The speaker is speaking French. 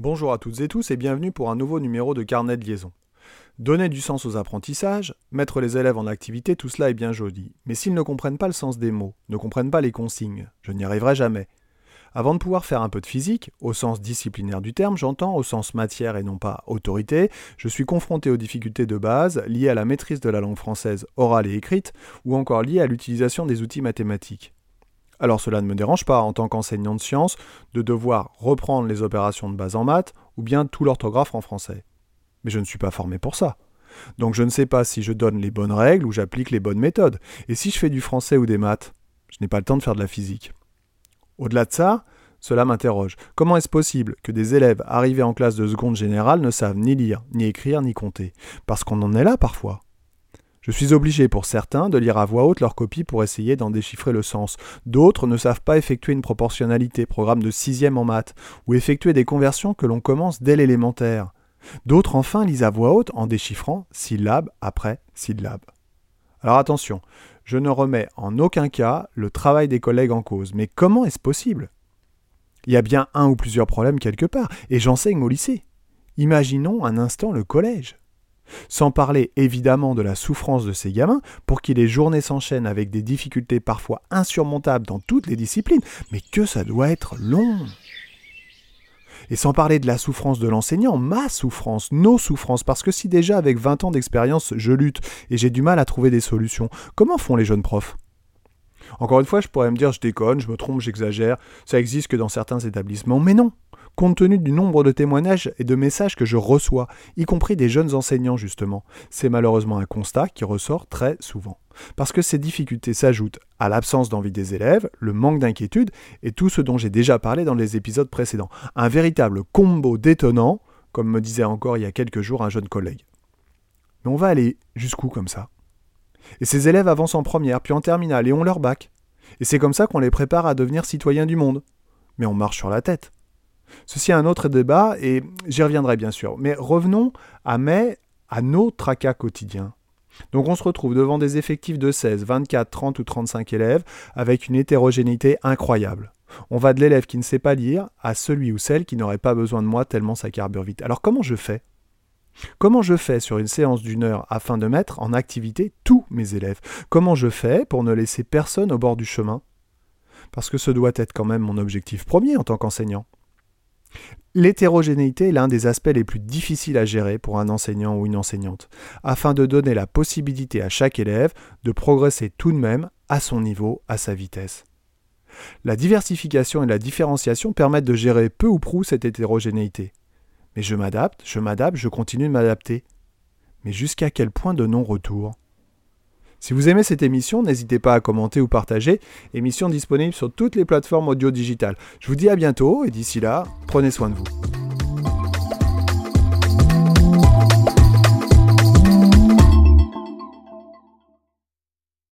Bonjour à toutes et tous et bienvenue pour un nouveau numéro de Carnet de liaison. Donner du sens aux apprentissages, mettre les élèves en activité, tout cela est bien joli. Mais s'ils ne comprennent pas le sens des mots, ne comprennent pas les consignes, je n'y arriverai jamais. Avant de pouvoir faire un peu de physique, au sens disciplinaire du terme, j'entends au sens matière et non pas autorité, je suis confronté aux difficultés de base liées à la maîtrise de la langue française orale et écrite, ou encore liées à l'utilisation des outils mathématiques. Alors cela ne me dérange pas, en tant qu'enseignant de sciences, de devoir reprendre les opérations de base en maths, ou bien tout l'orthographe en français. Mais je ne suis pas formé pour ça. Donc je ne sais pas si je donne les bonnes règles ou j'applique les bonnes méthodes. Et si je fais du français ou des maths, je n'ai pas le temps de faire de la physique. Au-delà de ça, cela m'interroge. Comment est-ce possible que des élèves arrivés en classe de seconde générale ne savent ni lire, ni écrire, ni compter? Parce qu'on en est là parfois. Je suis obligé pour certains de lire à voix haute leur copie pour essayer d'en déchiffrer le sens. D'autres ne savent pas effectuer une proportionnalité, programme de sixième en maths, ou effectuer des conversions que l'on commence dès l'élémentaire. D'autres enfin lisent à voix haute en déchiffrant syllabe après syllabe. Alors attention, je ne remets en aucun cas le travail des collègues en cause, mais comment est-ce possible? Il y a bien un ou plusieurs problèmes quelque part, et j'enseigne au lycée. Imaginons un instant le collège. Sans parler évidemment de la souffrance de ces gamins, pour qui les journées s'enchaînent avec des difficultés parfois insurmontables dans toutes les disciplines, mais que ça doit être long. Et sans parler de la souffrance de l'enseignant, ma souffrance, nos souffrances, parce que si déjà avec 20 ans d'expérience je lutte et j'ai du mal à trouver des solutions, comment font les jeunes profs? Encore une fois, je pourrais me dire je déconne, je me trompe, j'exagère, ça existe que dans certains établissements, mais non compte tenu du nombre de témoignages et de messages que je reçois, y compris des jeunes enseignants justement. C'est malheureusement un constat qui ressort très souvent. Parce que ces difficultés s'ajoutent à l'absence d'envie des élèves, le manque d'inquiétude et tout ce dont j'ai déjà parlé dans les épisodes précédents. Un véritable combo détonnant, comme me disait encore il y a quelques jours un jeune collègue. Mais on va aller jusqu'où comme ça? Et ces élèves avancent en première, puis en terminale, et ont leur bac. Et c'est comme ça qu'on les prépare à devenir citoyens du monde. Mais on marche sur la tête. Ceci est un autre débat et j'y reviendrai bien sûr. Mais revenons à mai, à nos tracas quotidiens. Donc on se retrouve devant des effectifs de 16, 24, 30 ou 35 élèves avec une hétérogénéité incroyable. On va de l'élève qui ne sait pas lire à celui ou celle qui n'aurait pas besoin de moi tellement ça carbure vite. Alors comment je fais? Comment je fais sur une séance d'une heure afin de mettre en activité tous mes élèves? Comment je fais pour ne laisser personne au bord du chemin? Parce que ce doit être quand même mon objectif premier en tant qu'enseignant. L'hétérogénéité est l'un des aspects les plus difficiles à gérer pour un enseignant ou une enseignante, afin de donner la possibilité à chaque élève de progresser tout de même à son niveau, à sa vitesse. La diversification et la différenciation permettent de gérer peu ou prou cette hétérogénéité. Mais je m'adapte, je m'adapte, je continue de m'adapter. Mais jusqu'à quel point de non-retour? Si vous aimez cette émission, n'hésitez pas à commenter ou partager. Émission disponible sur toutes les plateformes audio digitales. Je vous dis à bientôt et d'ici là, prenez soin de vous.